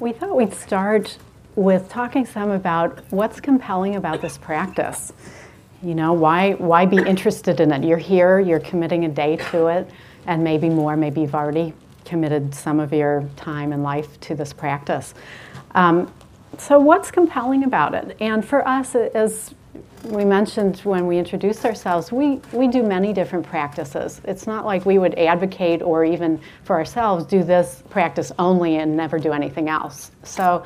we thought we'd start with talking some about what's compelling about this practice. You know, why, why be interested in it? You're here, you're committing a day to it, and maybe more, maybe you've already committed some of your time and life to this practice. Um, so, what's compelling about it? And for us, as we mentioned when we introduced ourselves, we, we do many different practices. It's not like we would advocate or even for ourselves do this practice only and never do anything else. So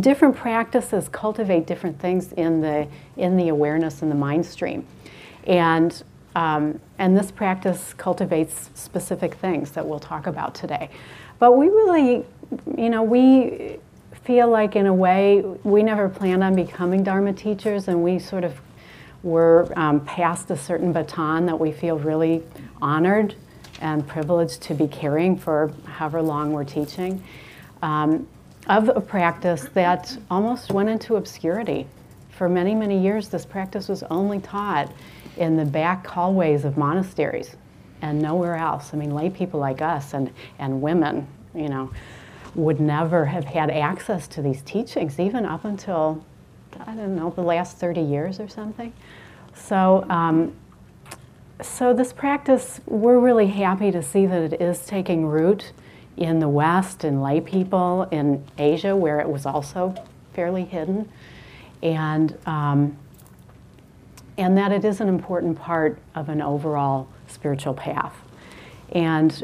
different practices cultivate different things in the, in the awareness and the mind stream. And, um, and this practice cultivates specific things that we'll talk about today. But we really, you know, we feel like in a way we never planned on becoming Dharma teachers and we sort of were um, passed a certain baton that we feel really honored and privileged to be carrying for however long we're teaching, um, of a practice that almost went into obscurity. For many, many years, this practice was only taught in the back hallways of monasteries and nowhere else. I mean, lay people like us and, and women, you know, would never have had access to these teachings, even up until I don't know, the last 30 years or something. So, um, so this practice, we're really happy to see that it is taking root in the West, in lay people, in Asia, where it was also fairly hidden, and, um, and that it is an important part of an overall spiritual path. And,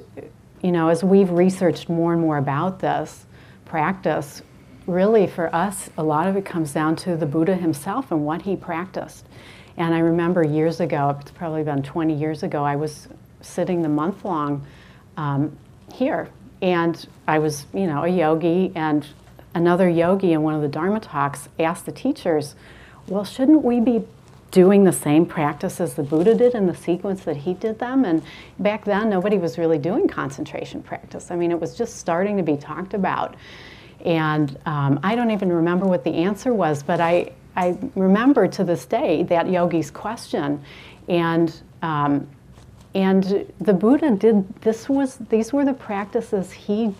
you know, as we've researched more and more about this practice, really for us, a lot of it comes down to the Buddha himself and what he practiced. And I remember years ago, it's probably been 20 years ago, I was sitting the month long um, here. And I was, you know, a yogi, and another yogi in one of the Dharma talks asked the teachers, well, shouldn't we be doing the same practice as the Buddha did in the sequence that he did them? And back then, nobody was really doing concentration practice. I mean, it was just starting to be talked about. And um, I don't even remember what the answer was, but I, I remember to this day that yogi's question. And, um, and the Buddha did, this was, these were the practices he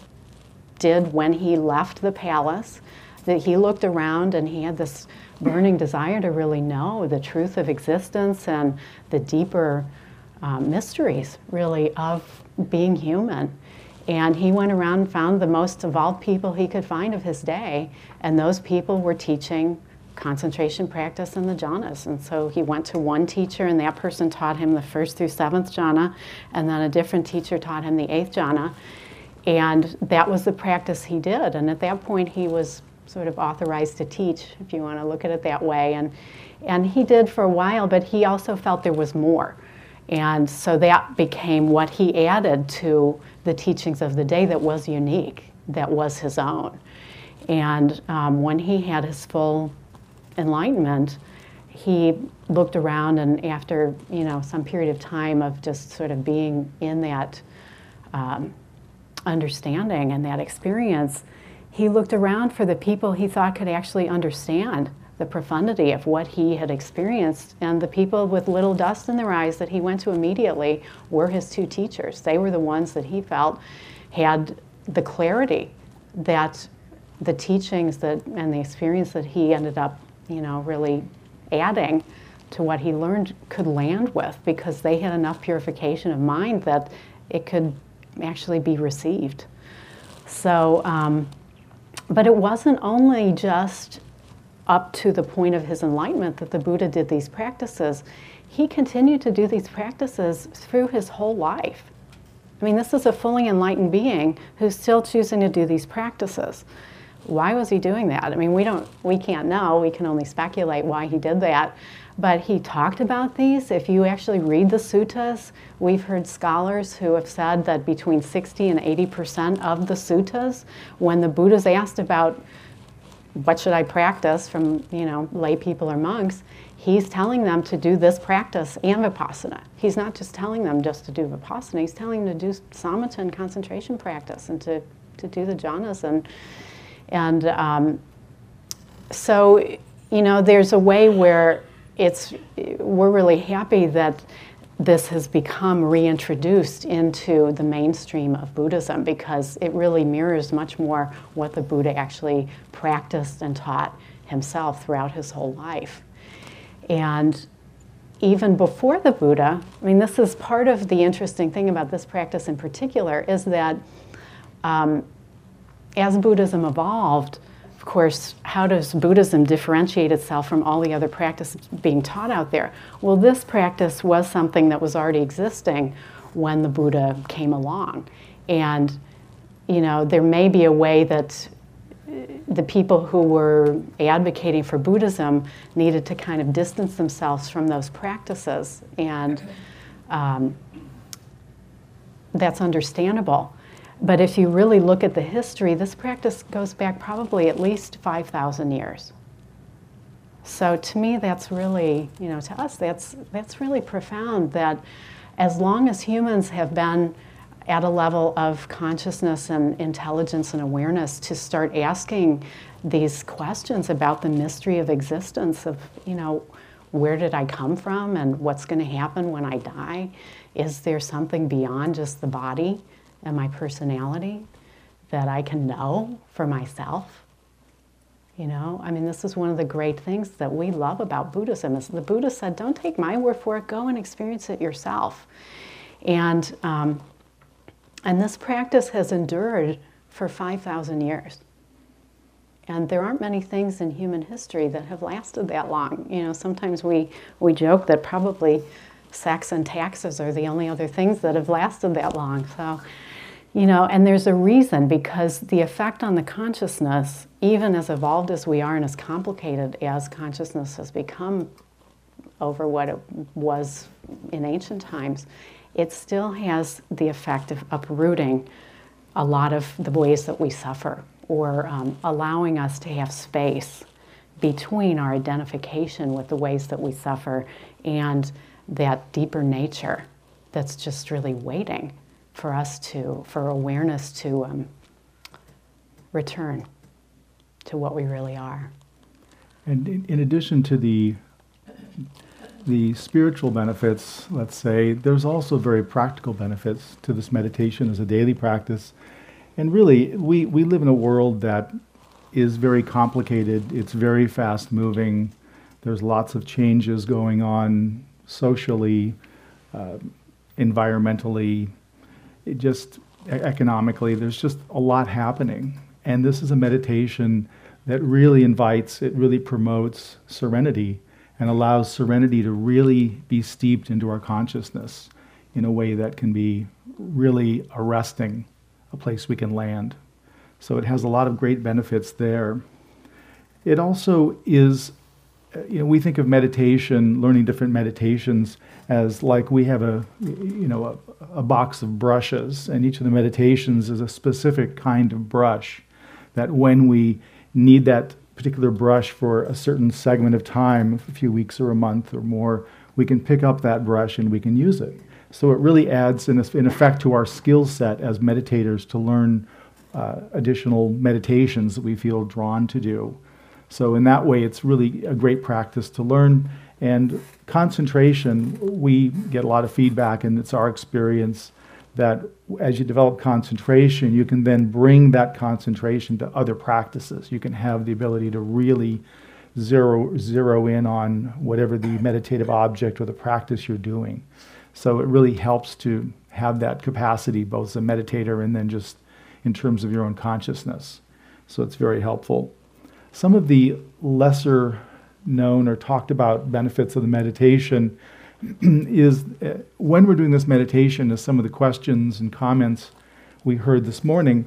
did when he left the palace, that he looked around and he had this burning desire to really know the truth of existence and the deeper um, mysteries, really, of being human. And he went around and found the most evolved people he could find of his day, and those people were teaching concentration practice in the jhanas. And so he went to one teacher, and that person taught him the first through seventh jhana, and then a different teacher taught him the eighth jhana. And that was the practice he did. And at that point, he was sort of authorized to teach, if you want to look at it that way. And, and he did for a while, but he also felt there was more. And so that became what he added to the teachings of the day that was unique, that was his own. And um, when he had his full enlightenment, he looked around and after you know some period of time of just sort of being in that um, understanding and that experience, he looked around for the people he thought could actually understand the profundity of what he had experienced. And the people with little dust in their eyes that he went to immediately were his two teachers. They were the ones that he felt had the clarity that the teachings that and the experience that he ended up, you know, really adding to what he learned could land with because they had enough purification of mind that it could actually be received. So, um, but it wasn't only just up to the point of his enlightenment that the Buddha did these practices, he continued to do these practices through his whole life. I mean, this is a fully enlightened being who's still choosing to do these practices. Why was he doing that? I mean, we don't, we can't know. We can only speculate why he did that. But he talked about these. If you actually read the suttas, we've heard scholars who have said that between 60 and 80 percent of the suttas, when the Buddha's asked about what should I practice from, you know, lay people or monks, he's telling them to do this practice and vipassana. He's not just telling them just to do vipassana, he's telling them to do samatha and concentration practice and to, to do the jhanas. And, and um, so, you know, there's a way where it's, we're really happy that this has become reintroduced into the mainstream of Buddhism because it really mirrors much more what the Buddha actually practiced and taught himself throughout his whole life. And even before the Buddha, I mean, this is part of the interesting thing about this practice in particular is that um, as Buddhism evolved, course, how does Buddhism differentiate itself from all the other practices being taught out there? Well, this practice was something that was already existing when the Buddha came along. And, you know, there may be a way that the people who were advocating for Buddhism needed to kind of distance themselves from those practices, and um, that's understandable. But if you really look at the history, this practice goes back probably at least 5,000 years. So to me, that's really, you know, to us, that's, that's really profound that as long as humans have been at a level of consciousness and intelligence and awareness to start asking these questions about the mystery of existence of, you know, where did I come from and what's going to happen when I die? Is there something beyond just the body and my personality that I can know for myself? You know, I mean, this is one of the great things that we love about Buddhism is the Buddha said, don't take my word for it, go and experience it yourself. And um, and this practice has endured for 5,000 years. And there aren't many things in human history that have lasted that long. You know, sometimes we, we joke that probably sex and taxes are the only other things that have lasted that long. So, you know, and there's a reason because the effect on the consciousness, even as evolved as we are and as complicated as consciousness has become over what it was in ancient times, it still has the effect of uprooting a lot of the ways that we suffer or um, allowing us to have space between our identification with the ways that we suffer and that deeper nature that's just really waiting for us to, for awareness to um, return to what we really are. And in, in addition to the the spiritual benefits, let's say, there's also very practical benefits to this meditation as a daily practice. And really, we, we live in a world that is very complicated, it's very fast moving, there's lots of changes going on socially, uh, environmentally, just economically. There's just a lot happening. And this is a meditation that really invites, it really promotes serenity and allows serenity to really be steeped into our consciousness in a way that can be really arresting, a place we can land. So it has a lot of great benefits there. It also is, you know, we think of meditation, learning different meditations, as like we have a, you know, a, a box of brushes, and each of the meditations is a specific kind of brush that when we need that particular brush for a certain segment of time, a few weeks or a month or more, we can pick up that brush and we can use it. So it really adds, in, in effect, to our skill set as meditators to learn uh, additional meditations that we feel drawn to do. So, in that way, it's really a great practice to learn. And concentration, we get a lot of feedback, and it's our experience that as you develop concentration, you can then bring that concentration to other practices. You can have the ability to really zero, zero in on whatever the meditative object or the practice you're doing. So it really helps to have that capacity, both as a meditator and then just in terms of your own consciousness. So it's very helpful. Some of the lesser known or talked about benefits of the meditation is uh, when we're doing this meditation, as some of the questions and comments we heard this morning,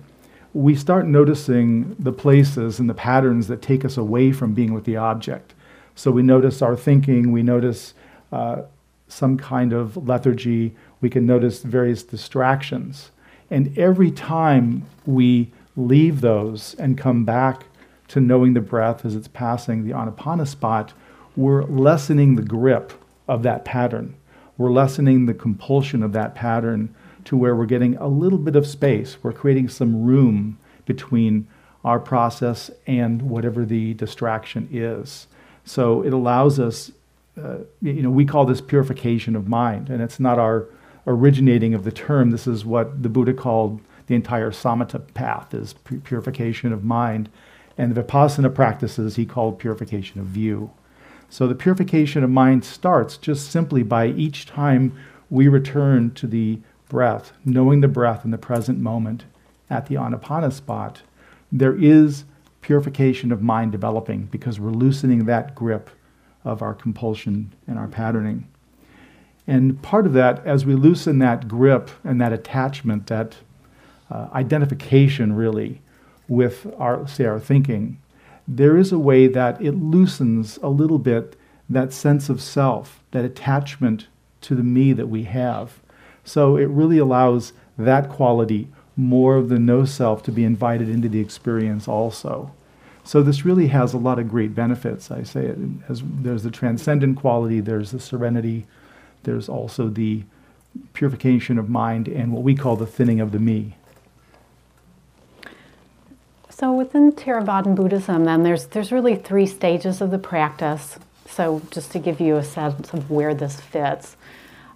we start noticing the places and the patterns that take us away from being with the object. So we notice our thinking, we notice uh, some kind of lethargy, we can notice various distractions. And every time we leave those and come back to knowing the breath as it's passing the anapana spot, we're lessening the grip of that pattern. We're lessening the compulsion of that pattern to where we're getting a little bit of space. We're creating some room between our process and whatever the distraction is. So it allows us uh, you know, we call this purification of mind, and it's not our originating of the term. This is what the Buddha called the entire samatha path is purification of mind, and the vipassana practices he called purification of view. So the purification of mind starts just simply by each time we return to the breath, knowing the breath in the present moment at the anapana spot. There is purification of mind developing because we're loosening that grip of our compulsion and our patterning. And part of that, as we loosen that grip and that attachment, that uh, identification really with our, say, our thinking, there is a way that it loosens a little bit that sense of self, that attachment to the me that we have. So it really allows that quality, more of the no self, to be invited into the experience also. So this really has a lot of great benefits. I say it as there's the transcendent quality, there's the serenity, there's also the purification of mind and what we call the thinning of the me. So within Theravadan Buddhism, then there's there's really three stages of the practice. So just to give you a sense of where this fits,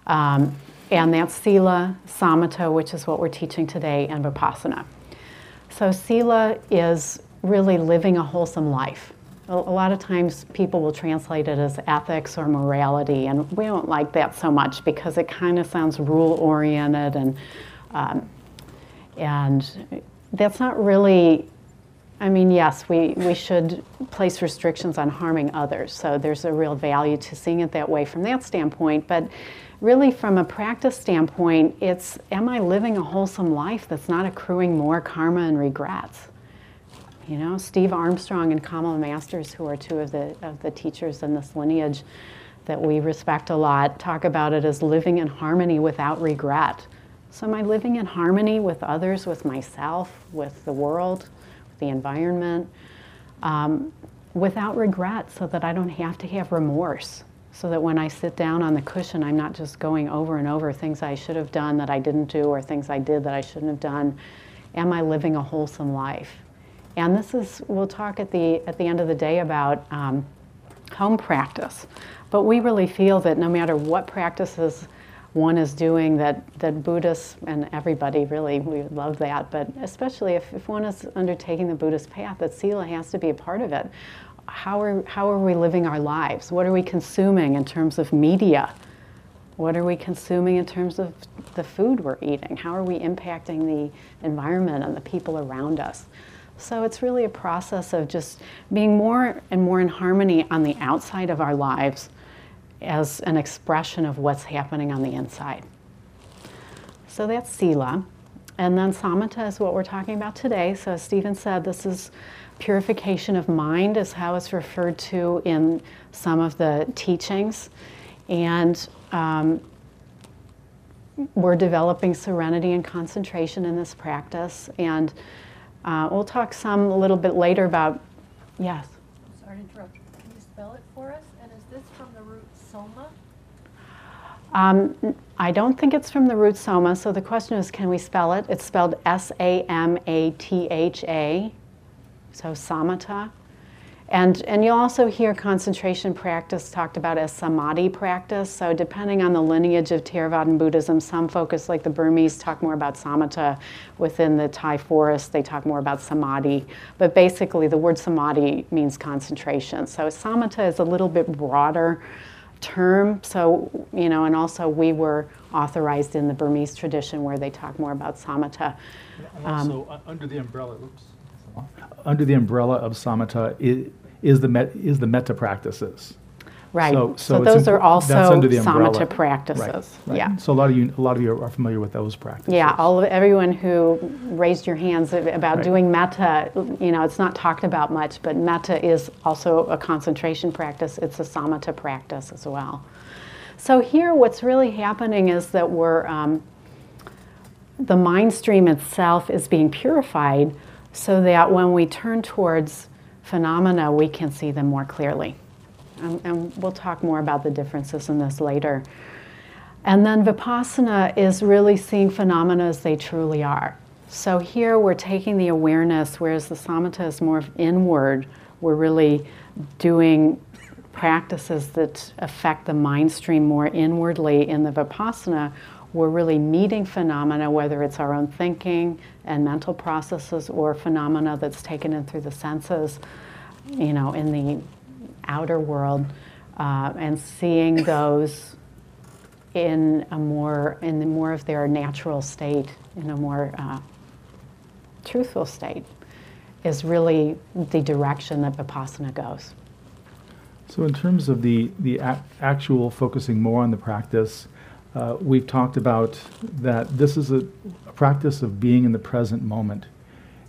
um, and that's sila, samatha, which is what we're teaching today, and vipassana. So sila is really living a wholesome life. A, lot of times people will translate it as ethics or morality, and we don't like that so much because it kind of sounds rule oriented and um, and that's not really I mean, yes, we, we should place restrictions on harming others. So there's a real value to seeing it that way from that standpoint. But really, from a practice standpoint, it's am I living a wholesome life that's not accruing more karma and regrets? You know, Steve Armstrong and Kamala Masters, who are two of the, of the teachers in this lineage that we respect a lot, talk about it as living in harmony without regret. So, am I living in harmony with others, with myself, with the world, the environment, um, without regret, so that I don't have to have remorse? So that when I sit down on the cushion, I'm not just going over and over things I should have done that I didn't do or things I did that I shouldn't have done. Am I living a wholesome life? And this is, we'll talk at the, at the end of the day about um, home practice. But we really feel that no matter what practices one is doing, that, that Buddhists and everybody really, we love that, but especially if, if one is undertaking the Buddhist path, that Sila has to be a part of it. How are, how are we living our lives? What are we consuming in terms of media? What are we consuming in terms of the food we're eating? How are we impacting the environment and the people around us? So it's really a process of just being more and more in harmony on the outside of our lives as an expression of what's happening on the inside. So that's Sila. And then Samatha is what we're talking about today. So, as Stephen said, this is purification of mind, is how it's referred to in some of the teachings. And um, we're developing serenity and concentration in this practice. And uh, we'll talk some a little bit later about, yes? Sorry to interrupt. Can you spell it for us? And is this from the root soma? Um, I don't think it's from the root soma. So the question is, can we spell it? It's spelled S A M A T H A. So samatha. And, and you'll also hear concentration practice talked about as samadhi practice. So, depending on the lineage of Theravadan Buddhism, some focus, like the Burmese, talk more about samatha. Within the Thai forest, they talk more about samadhi. But basically, the word samadhi means concentration. So, samatha is a little bit broader term. So, you know, and also we were authorized in the Burmese tradition where they talk more about samatha. also, um, under the umbrella, oops under the umbrella of samatha is, is the met, is the metta practices. Right. So, so, so those are also samatha practices. Right, right. Yeah. So a lot of you, a lot of you are familiar with those practices. Yeah. All of everyone who raised your hands about right. doing metta, you know, it's not talked about much, but metta is also a concentration practice. It's a samatha practice as well. So here, what's really happening is that we're um, the mind stream itself is being purified so that when we turn towards phenomena, we can see them more clearly. And, and, we'll talk more about the differences in this later. And then vipassana is really seeing phenomena as they truly are. So here we're taking the awareness, whereas the samatha is more inward. We're really doing practices that affect the mind stream more inwardly in the Vipassana, we're really meeting phenomena, whether it's our own thinking and mental processes or phenomena that's taken in through the senses, you know, in the outer world, uh, and seeing those in a more in the more of their natural state, in a more uh, truthful state, is really the direction that Vipassana goes. So, in terms of the, the actual focusing more on the practice, uh, we've talked about that this is a, a practice of being in the present moment.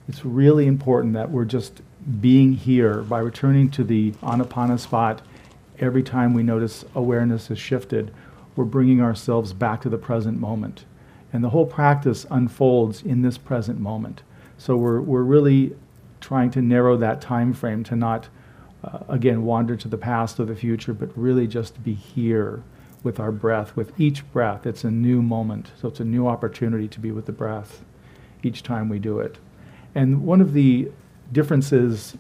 It's really important that we're just being here by returning to the anapana spot every time we notice awareness has shifted. We're bringing ourselves back to the present moment. And the whole practice unfolds in this present moment. So we're, we're really trying to narrow that time frame to not, uh, again, wander to the past or the future, but really just be here with our breath. With each breath, it's a new moment. So it's a new opportunity to be with the breath each time we do it. And one of the differences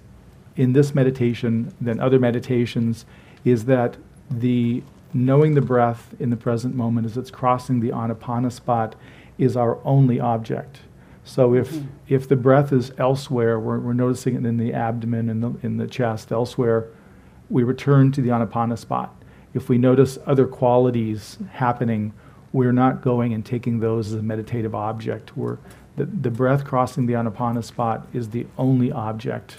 in this meditation than other meditations is that the knowing the breath in the present moment as it's crossing the anapana spot is our only object. So if Mhm. if the breath is elsewhere, we're, we're noticing it in the abdomen and the, in the chest elsewhere, we return to the anapana spot. If we notice other qualities happening, we're not going and taking those as a meditative object. We're, the, the breath crossing the anapana spot is the only object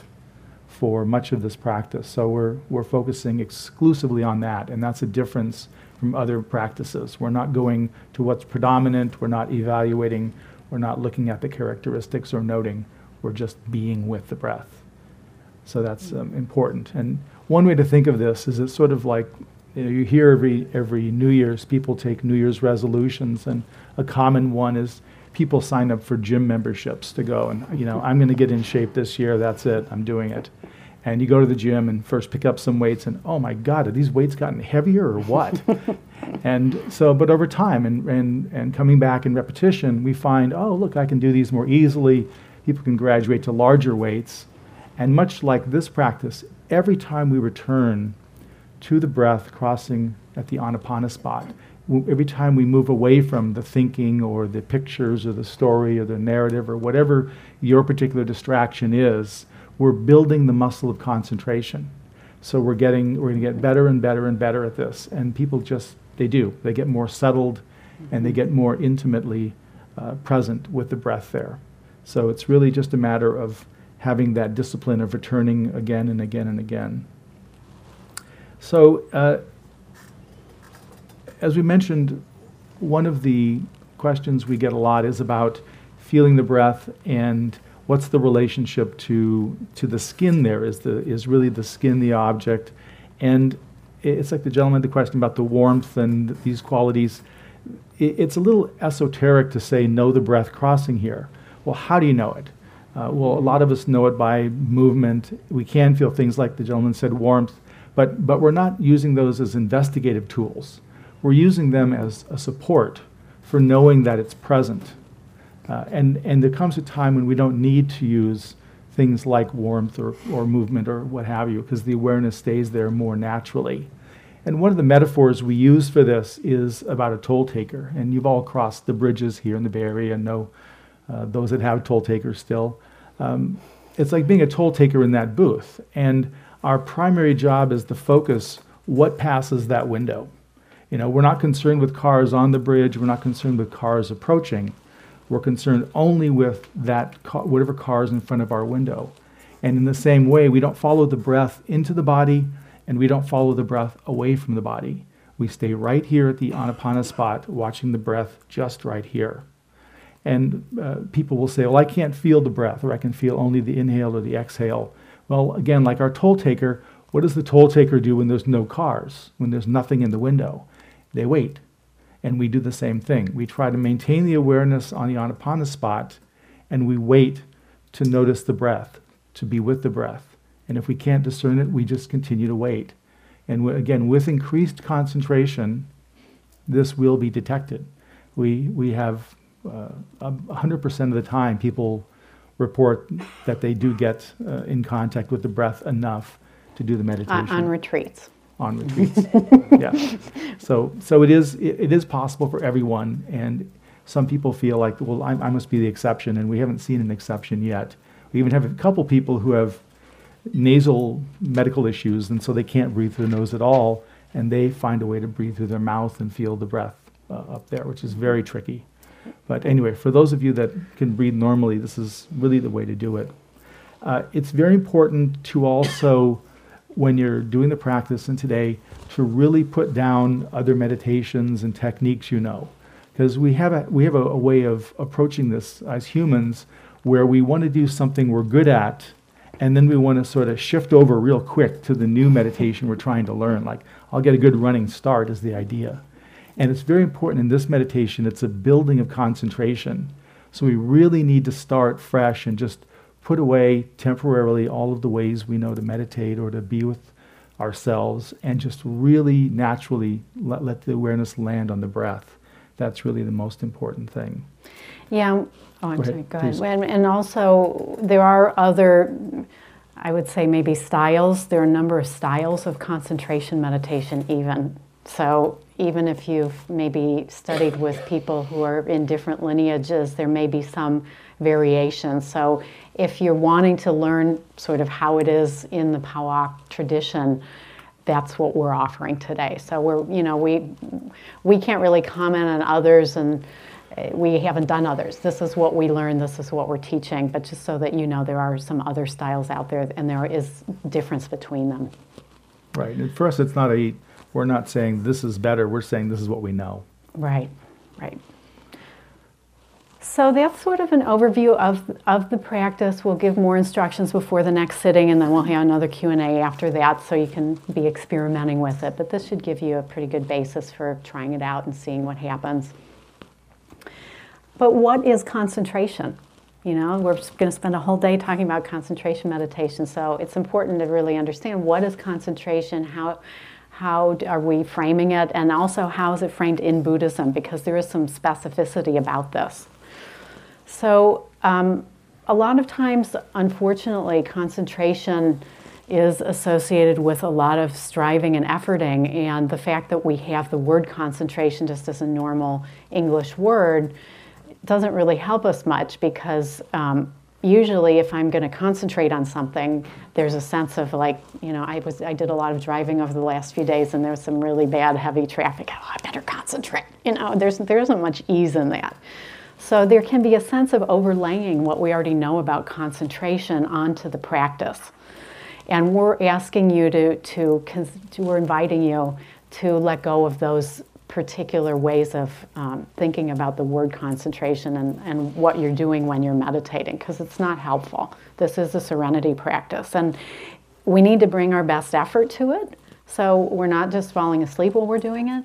for much of this practice. So we're, we're focusing exclusively on that, and that's a difference from other practices. We're not going to what's predominant, we're not evaluating, we're not looking at the characteristics or noting, we're just being with the breath. So that's um, important. And one way to think of this is it's sort of like you, know, you hear every, every New Year's people take New Year's resolutions, and a common one is people sign up for gym memberships to go and you know i'm going to get in shape this year that's it i'm doing it. And you go to the gym and first pick up some weights and oh my god have these weights gotten heavier or what? And so but over time and, and and coming back in repetition we find oh look i can do these more easily. People can graduate to larger weights. And much like this practice every time we return to the breath crossing at the anapana spot every time we move away from the thinking or the pictures or the story or the narrative or whatever your particular distraction is, we're building the muscle of concentration. So we're getting we're going to get better and better and better at this, and people just they do they get more settled, and they get more intimately uh, present with the breath there. So it's really just a matter of having that discipline of returning again and again and again. So. Uh, as we mentioned, one of the questions we get a lot is about feeling the breath and what's the relationship to to the skin there? Is the is really the skin the object? And it's like the gentleman the question about the warmth and these qualities. It's a little esoteric to say know the breath crossing here. Well how do you know it? Uh, well a lot of us know it by movement. We can feel things like the gentleman said warmth but but we're not using those as investigative tools we're using them as a support for knowing that it's present. Uh, and, and there comes a time when we don't need to use things like warmth or, or movement or what have you, because the awareness stays there more naturally. And one of the metaphors we use for this is about a toll taker. And you've all crossed the bridges here in the Bay Area and know uh, those that have toll takers still. Um, it's like being a toll taker in that booth. And our primary job is to focus what passes that window. You know, we're not concerned with cars on the bridge. We're not concerned with cars approaching. We're concerned only with that whatever car is in front of our window. And in the same way, we don't follow the breath into the body and we don't follow the breath away from the body. We stay right here at the anapana spot, watching the breath just right here. And uh, people will say, well, I can't feel the breath, or I can feel only the inhale or the exhale. Well, again, like our toll taker, what does the toll taker do when there's no cars, when there's nothing in the window? They wait. And we do the same thing. We try to maintain the awareness on the spot, and we wait to notice the breath, to be with the breath. And if we can't discern it, we just continue to wait. And again, with increased concentration, this will be detected. We, we have uh, 100% of the time people report that they do get uh, in contact with the breath enough to do the meditation. On, on retreats. on retreats. yeah. So, so it is it, it is possible for everyone, and some people feel like, well, I, I must be the exception, and we haven't seen an exception yet. We even have a couple people who have nasal medical issues, and so they can't breathe through their nose at all, and they find a way to breathe through their mouth and feel the breath uh, up there, which is very tricky. But anyway, for those of you that can breathe normally, this is really the way to do it. Uh, it's very important to also, when you're doing the practice and today, to really put down other meditations and techniques you know. Because we have, a, we have a, a way of approaching this as humans where we want to do something we're good at and then we want to sort of shift over real quick to the new meditation we're trying to learn. Like, I'll get a good running start, is the idea. And it's very important in this meditation, it's a building of concentration. So we really need to start fresh and just put away temporarily all of the ways we know to meditate or to be with ourselves and just really naturally let, let the awareness land on the breath. That's really the most important thing. Yeah. Oh, I'm Go sorry. ahead, Go ahead. And, and also, there are other, I would say maybe styles. There are a number of styles of concentration meditation, even. So, even if you've maybe studied with people who are in different lineages, there may be some variation. So, if you're wanting to learn sort of how it is in the Pa-Auk tradition, that's what we're offering today. So we're, you know, we we can't really comment on others, and uh, we haven't done others. This is what we learned. This is what we're teaching. But just so that you know, there are some other styles out there, and there is difference between them. Right. And for us, it's not a, we're not saying this is better, we're saying this is what we know. Right, right. So that's sort of an overview of, of the practice. We'll give more instructions before the next sitting, and then we'll have another Q&A after that, so you can be experimenting with it. But this should give you a pretty good basis for trying it out and seeing what happens. But what is concentration? You know, we're going to spend a whole day talking about concentration meditation, so it's important to really understand what is concentration, how, how are we framing it, and also how is it framed in Buddhism, because there is some specificity about this. So, um, a lot of times, unfortunately, concentration is associated with a lot of striving and efforting, and the fact that we have the word concentration just as a normal English word doesn't really help us much because um, usually if i'm going to concentrate on something there's a sense of like you know i was i did a lot of driving over the last few days and there's some really bad heavy traffic. Oh, i better concentrate you know there's there isn't much ease in that. So there can be a sense of overlaying what we already know about concentration onto the practice. And we're asking you to, to, to we're inviting you to let go of those particular ways of um, thinking about the word concentration and, and what you're doing when you're meditating because it's not helpful. This is a serenity practice, and we need to bring our best effort to it. So we're not just falling asleep while we're doing it.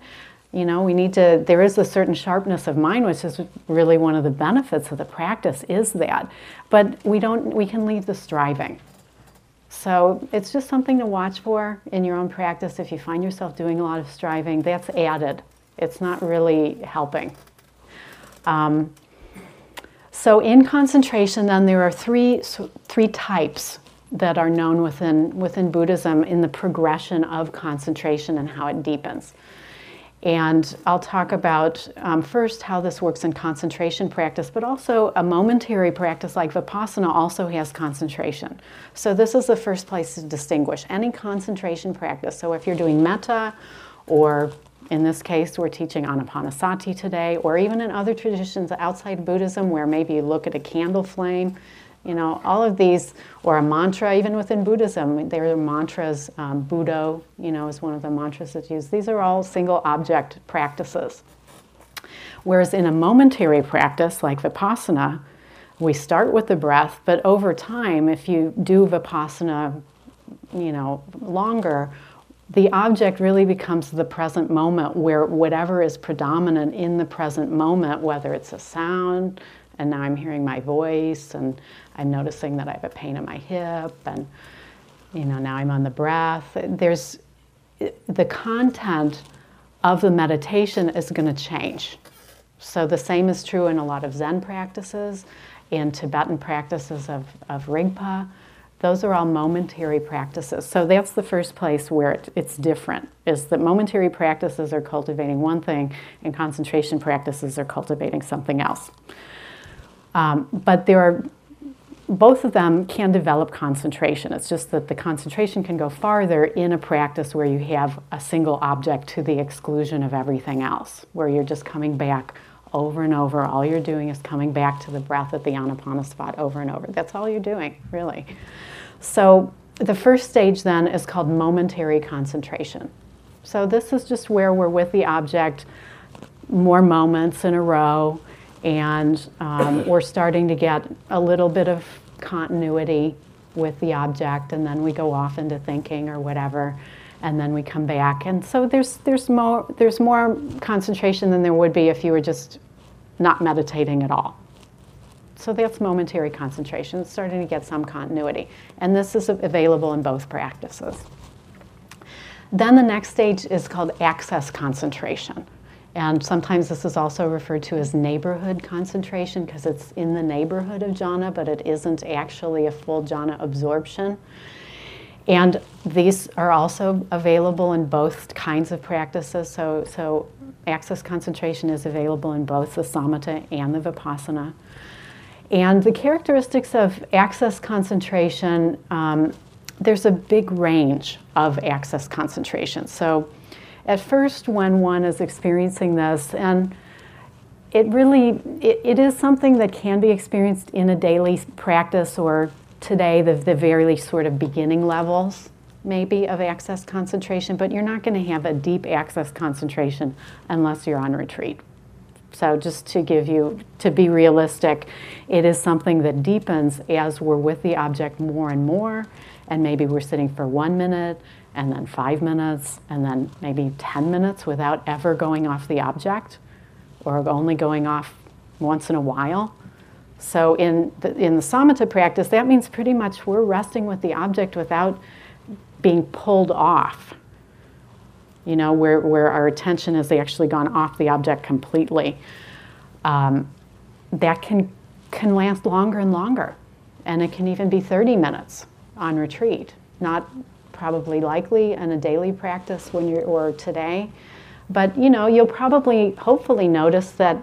You know, we need to, there is a certain sharpness of mind, which is really one of the benefits of the practice, is that. But we don't, we can leave the striving. So it's just something to watch for in your own practice. If you find yourself doing a lot of striving, that's added. It's not really helping. Um, so in concentration, then there are three three types that are known within within Buddhism in the progression of concentration and how it deepens. And I'll talk about um, first how this works in concentration practice, but also a momentary practice like Vipassana also has concentration. So, this is the first place to distinguish any concentration practice. So, if you're doing metta, or in this case, we're teaching anapanasati today, or even in other traditions outside Buddhism where maybe you look at a candle flame, you know, all of these, or a mantra, even within Buddhism, there are mantras. Um, Buddho, you know, is one of the mantras that's used. These are all single object practices. Whereas in a momentary practice like Vipassana, we start with the breath, but over time, if you do Vipassana, you know, longer, the object really becomes the present moment where whatever is predominant in the present moment, whether it's a sound, and now I'm hearing my voice, and I'm noticing that I have a pain in my hip, and you know now I'm on the breath. There's the content of the meditation is going to change. So the same is true in a lot of Zen practices, in Tibetan practices of, of Rigpa. Those are all momentary practices. So that's the first place where it, it's different, is that momentary practices are cultivating one thing and concentration practices are cultivating something else. Um, but there are, both of them can develop concentration. It's just that the concentration can go farther in a practice where you have a single object to the exclusion of everything else, where you're just coming back over and over. All you're doing is coming back to the breath at the anapana spot over and over. That's all you're doing, really. So the first stage then is called momentary concentration. So this is just where we're with the object more moments in a row, and um, we're starting to get a little bit of continuity with the object, and then we go off into thinking or whatever, and then we come back. And so there's there's more there's more concentration than there would be if you were just not meditating at all. So that's momentary concentration, it's starting to get some continuity. And this is available in both practices. Then the next stage is called access concentration. And sometimes this is also referred to as neighborhood concentration because it's in the neighborhood of jhana, but it isn't actually a full jhana absorption. And these are also available in both kinds of practices. So, so access concentration is available in both the samatha and the vipassana. And the characteristics of access concentration, um, there's a big range of access concentration. So at first, when one is experiencing this, and it really, it, it is something that can be experienced in a daily practice or today, the, the very sort of beginning levels maybe of access concentration, but you're not going to have a deep access concentration unless you're on retreat. So, just to give you, to be realistic, it is something that deepens as we're with the object more and more, and maybe we're sitting for one minute, and then five minutes, and then maybe 10 minutes without ever going off the object, or only going off once in a while. So, in the, in the samatha practice, that means pretty much we're resting with the object without being pulled off you know, where, where our attention has actually gone off the object completely, um, that can, can last longer and longer. And it can even be 30 minutes on retreat. Not probably likely in a daily practice when you're, or today. But, you know, you'll probably, hopefully notice that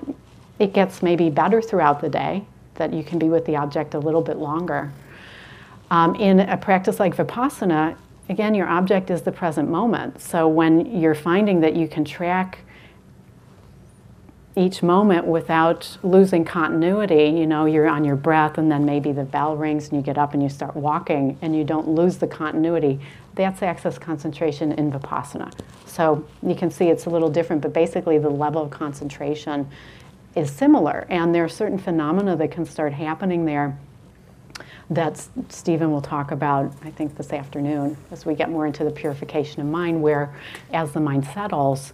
it gets maybe better throughout the day, that you can be with the object a little bit longer. Um, in a practice like Vipassana, again, your object is the present moment. So when you're finding that you can track each moment without losing continuity, you know, you're on your breath and then maybe the bell rings and you get up and you start walking and you don't lose the continuity. That's access concentration in Vipassana. So you can see it's a little different, but basically the level of concentration is similar. And there are certain phenomena that can start happening there that Stephen will talk about, I think, this afternoon as we get more into the purification of mind, where as the mind settles,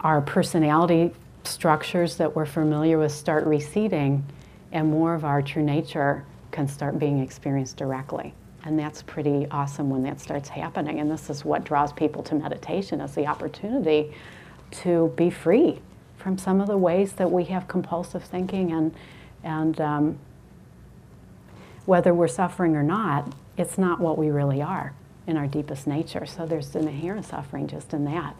our personality structures that we're familiar with start receding, and more of our true nature can start being experienced directly. And that's pretty awesome when that starts happening. And this is what draws people to meditation is the opportunity to be free from some of the ways that we have compulsive thinking and, and um, whether we're suffering or not, it's not what we really are in our deepest nature. So there's an inherent suffering just in that.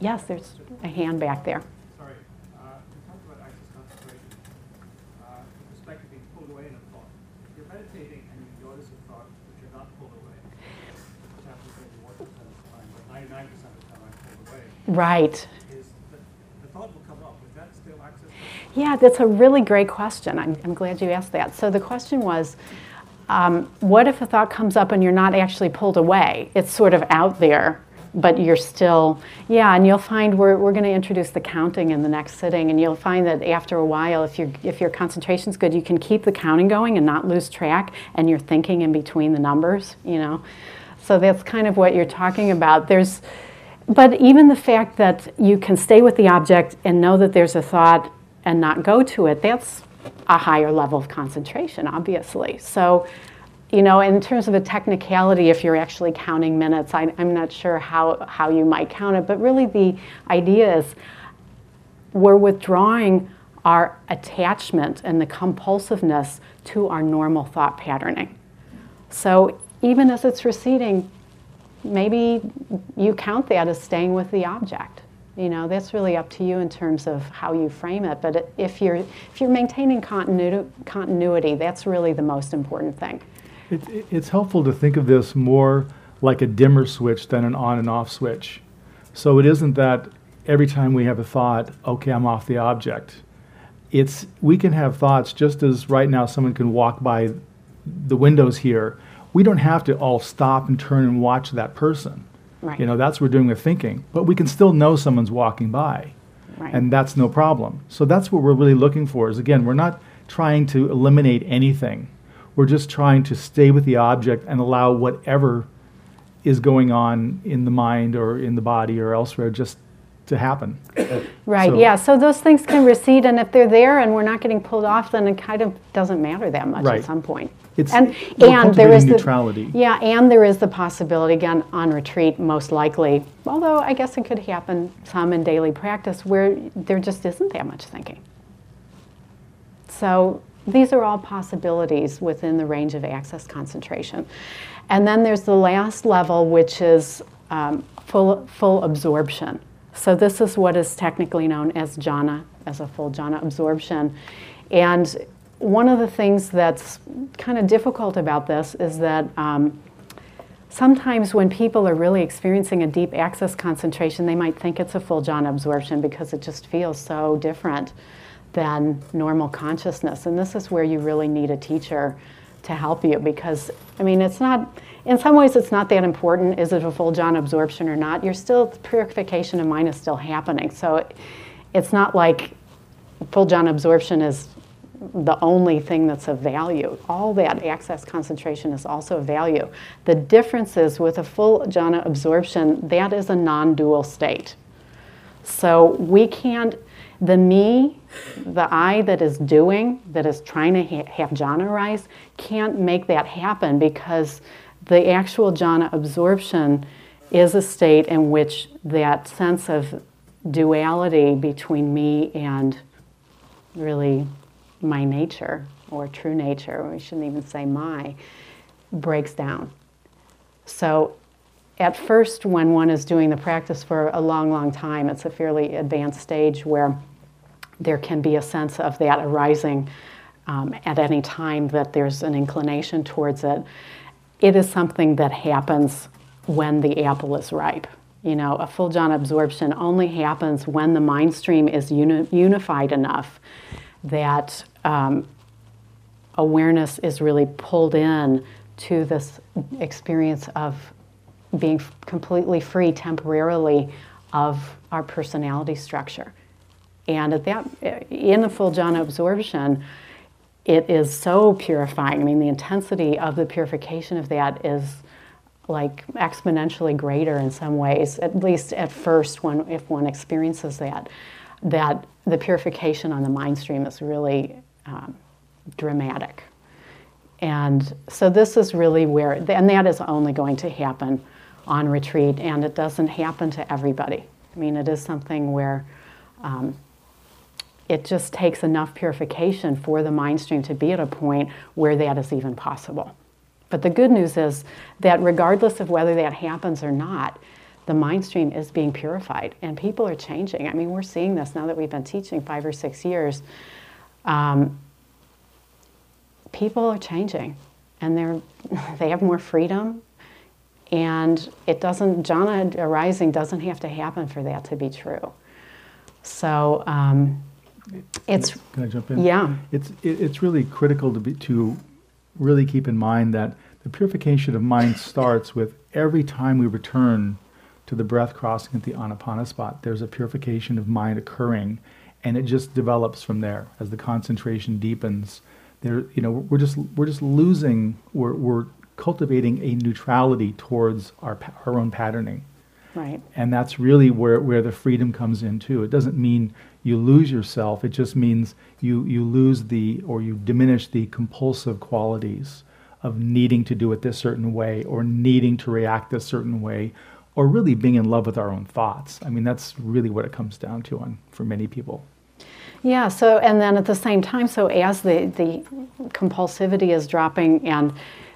Yes, there's a hand back there. Sorry, uh, you talked about access concentration uh, respect to being pulled away in a thought. If you're meditating and you notice a thought but you're not pulled away, which happens maybe 1% of the time, but 99% of the time I'm pulled away, Right. is the, the thought will come up. Is that still access? Yeah, that's a really great question. I'm, I'm glad you asked that. So the question was, um, what if a thought comes up and you're not actually pulled away? It's sort of out there, but you're still, yeah, and you'll find we're, we're going to introduce the counting in the next sitting, and you'll find that after a while, if, you if your concentration's good, you can keep the counting going and not lose track, and you're thinking in between the numbers, you know? So that's kind of what you're talking about. There's, but even the fact that you can stay with the object and know that there's a thought and not go to it, that's a higher level of concentration, obviously. So, you know, in terms of a technicality, if you're actually counting minutes, I, am not sure how, how you might count it, but really the idea is we're withdrawing our attachment and the compulsiveness to our normal thought patterning. So even as it's receding, maybe you count that as staying with the object. You know, that's really up to you in terms of how you frame it. But if you're if you're maintaining continuity, continuity, that's really the most important thing. It, it- it's helpful to think of this more like a dimmer switch than an on and off switch. So it isn't that every time we have a thought, okay, I'm off the object. It's we can have thoughts just as right now someone can walk by the windows here. We don't have to all stop and turn and watch that person. Right. You know, that's what we're doing with thinking. But we can still know someone's walking by. Right. And that's no problem. So that's what we're really looking for is again, we're not trying to eliminate anything. We're just trying to stay with the object and allow whatever is going on in the mind or in the body or elsewhere just to happen. Right, So- yeah, so those things can recede, and if they're there and we're not getting pulled off, then it kind of doesn't matter that much Right. at some point. It's- and and there is cultivating the neutrality. Yeah, and there is the possibility again on retreat, most likely. Although I guess it could happen some in daily practice where there just isn't that much thinking. So these are all possibilities within the range of access concentration. And then there's the last level, which is um, full, full absorption. So this is what is technically known as jhana, as a full jhana absorption. And one of the things that's kind of difficult about this is that um, sometimes when people are really experiencing a deep access concentration, they might think it's a full jhana absorption because it just feels so different than normal consciousness. And this is where you really need a teacher to help you because, I mean, it's not, in some ways, it's not that important. Is it a full jhana absorption or not? You're still, purification of mind is still happening. So it, it's not like full jhana absorption is the only thing that's of value. All that access concentration is also of value. The difference is with a full jhana absorption, that is a non dual state. So we can't, the me, the I that is doing, that is trying to ha- have jhana rise, can't make that happen because the actual jhana absorption is a state in which that sense of duality between me and really my nature or true nature, we shouldn't even say my, breaks down. So at first, when one is doing the practice for a long, long time, it's a fairly advanced stage where there can be a sense of that arising um, at any time that there's an inclination towards it. It is something that happens when the apple is ripe. You know, a full jhana absorption only happens when the mind stream is uni- unified enough that um, awareness is really pulled in to this experience of being completely free temporarily of our personality structure. And at that, in the full jhana absorption, it is so purifying. I mean, the intensity of the purification of that is like exponentially greater in some ways, at least at first, when if one experiences that, that the purification on the mind stream is really um, dramatic. And so this is really where, and that is only going to happen on retreat, and it doesn't happen to everybody. I mean, it is something where um, it just takes enough purification for the mind stream to be at a point where that is even possible. But the good news is that regardless of whether that happens or not, the mind stream is being purified and people are changing. I mean, we're seeing this now that we've been teaching five or six years. Um, people are changing and they're, they have more freedom. And it doesn't, jhana arising doesn't have to happen for that to be true. So um, it's, Can I jump in? yeah, It's, it, it's really critical to, be, to really keep in mind that the purification of mind starts with every time we return to the breath crossing at the anapana spot. There's a purification of mind occurring, and it just develops from there as the concentration deepens. There, you know, we're just we're just losing. We're, we're cultivating a neutrality towards our our own patterning right. and that's really where, where the freedom comes in too it doesn't mean you lose yourself. It just means you, you lose the or you diminish the compulsive qualities of needing to do it this certain way or needing to react this certain way or really being in love with our own thoughts. I mean that's really what it comes down to on for many people. Yeah, so, and then at the same time, so as the, the compulsivity is dropping and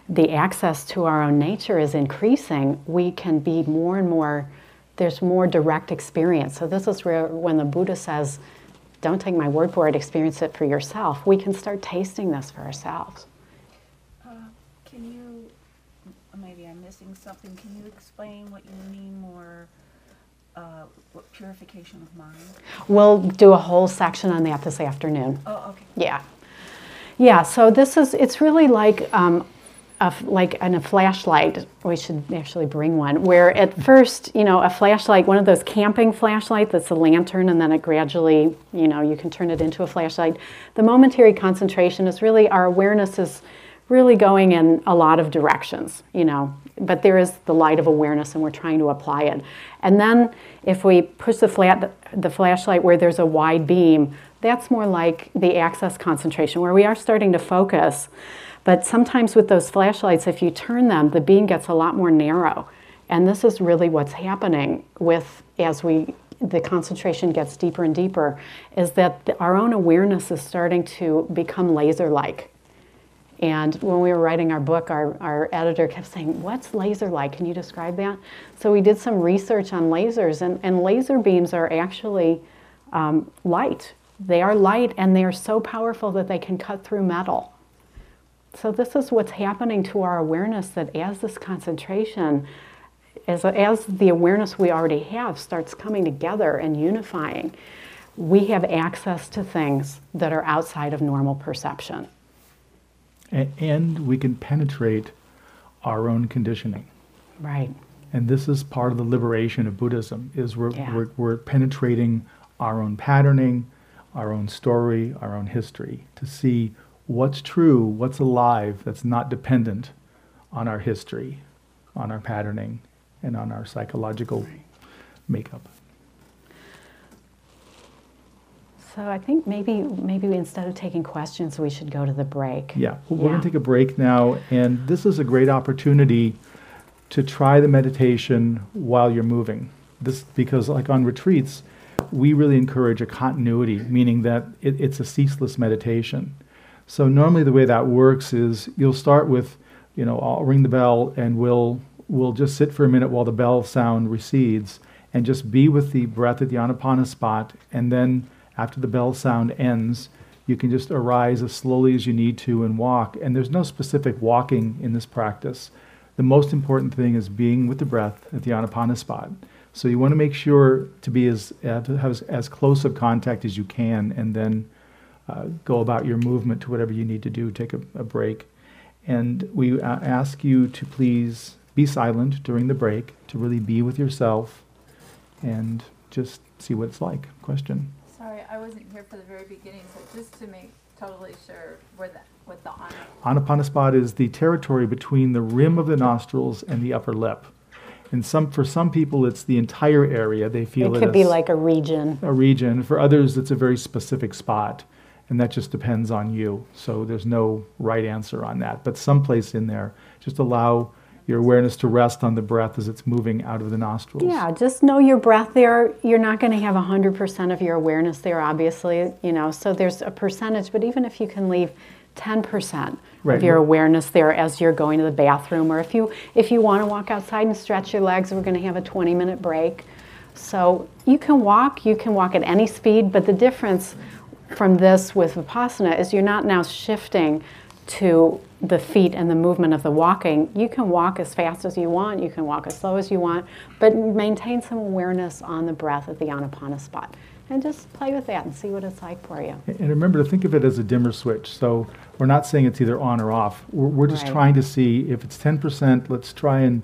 the access to our own nature is increasing, we can be more and more, there's more direct experience. So, this is where when the Buddha says, don't take my word for it, experience it for yourself, we can start tasting this for ourselves. Uh, Can you, maybe I'm missing something, can you explain what you mean more, uh, what purification of mind? We'll do a whole section on that this afternoon. Oh, okay. Yeah. Yeah, so this is, it's really like, um, a like in a flashlight. We should actually bring one. Where at first, you know, a flashlight, one of those camping flashlights that's a lantern and then it gradually, you know, you can turn it into a flashlight. The momentary concentration is really, our awareness is really going in a lot of directions, you know, but there is the light of awareness and we're trying to apply it. And then if we push the, flat, the flashlight where there's a wide beam, that's more like the access concentration where we are starting to focus. But sometimes with those flashlights, if you turn them, the beam gets a lot more narrow. And this is really what's happening with as we the concentration gets deeper and deeper is that the, our own awareness is starting to become laser like. And when we were writing our book, our, our editor kept saying, What's laser like? Can you describe that? So we did some research on lasers, and, and laser beams are actually um, light. They are light and they are so powerful that they can cut through metal. So, this is what's happening to our awareness that as this concentration, as, as the awareness we already have starts coming together and unifying, we have access to things that are outside of normal perception. And we can penetrate our own conditioning. Right. And this is part of the liberation of Buddhism, is we're, Yeah. we're, we're penetrating our own patterning, our own story, our own history, to see what's true, what's alive, that's not dependent on our history, on our patterning, and on our psychological makeup. So I think maybe maybe instead of taking questions, we should go to the break. Yeah, well, we're going to take a break now, and this is a great opportunity to try the meditation while you're moving. This because, like on retreats, we really encourage a continuity, meaning that it, it's a ceaseless meditation. So normally, the way that works is you'll start with, you know, I'll ring the bell, and we'll we'll just sit for a minute while the bell sound recedes, and just be with the breath at the anapana spot, and then after the bell sound ends, you can just arise as slowly as you need to and walk. And there's no specific walking in this practice. The most important thing is being with the breath at the anapana spot. So you want to make sure to be as have as, as close of contact as you can, and then uh, go about your movement to whatever you need to do. Take a, a break, and we uh, ask you to please be silent during the break to really be with yourself, and just see what it's like. Question. Sorry, I wasn't here for the very beginning, so just to make totally sure where that, what the honor. Anapanasati is the territory between the rim of the nostrils and the upper lip. And some, for some people, it's the entire area. They feel It it, could be like a region. a region. For others, it's a very specific spot, and that just depends on you. So there's no right answer on that. But someplace in there, just allow your awareness to rest on the breath as it's moving out of the nostrils. Yeah, just know your breath there. You're not going to have 100% of your awareness there, obviously, you know, so there's a percentage, but even if you can leave 10% Right. of your awareness there as you're going to the bathroom, or if you, if you want to walk outside and stretch your legs, we're going to have a 20 minute break. So you can walk, you can walk at any speed, but the difference from this with Vipassana is you're not now shifting to the feet and the movement of the walking. You can walk as fast as you want, you can walk as slow as you want, but maintain some awareness on the breath at the Anapana spot. And just play with that and see what it's like for you. And remember to think of it as a dimmer switch. So we're not saying it's either on or off. We're, we're just Right. trying to see if it's 10%, let's try and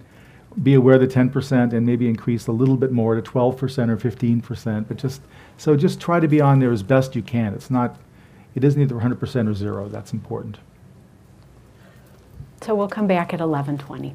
be aware of the 10% and maybe increase a little bit more to 12% or 15%. But just, so just try to be on there as best you can. It's not, it isn't either 100% or zero. That's important. So we'll come back at 11:20.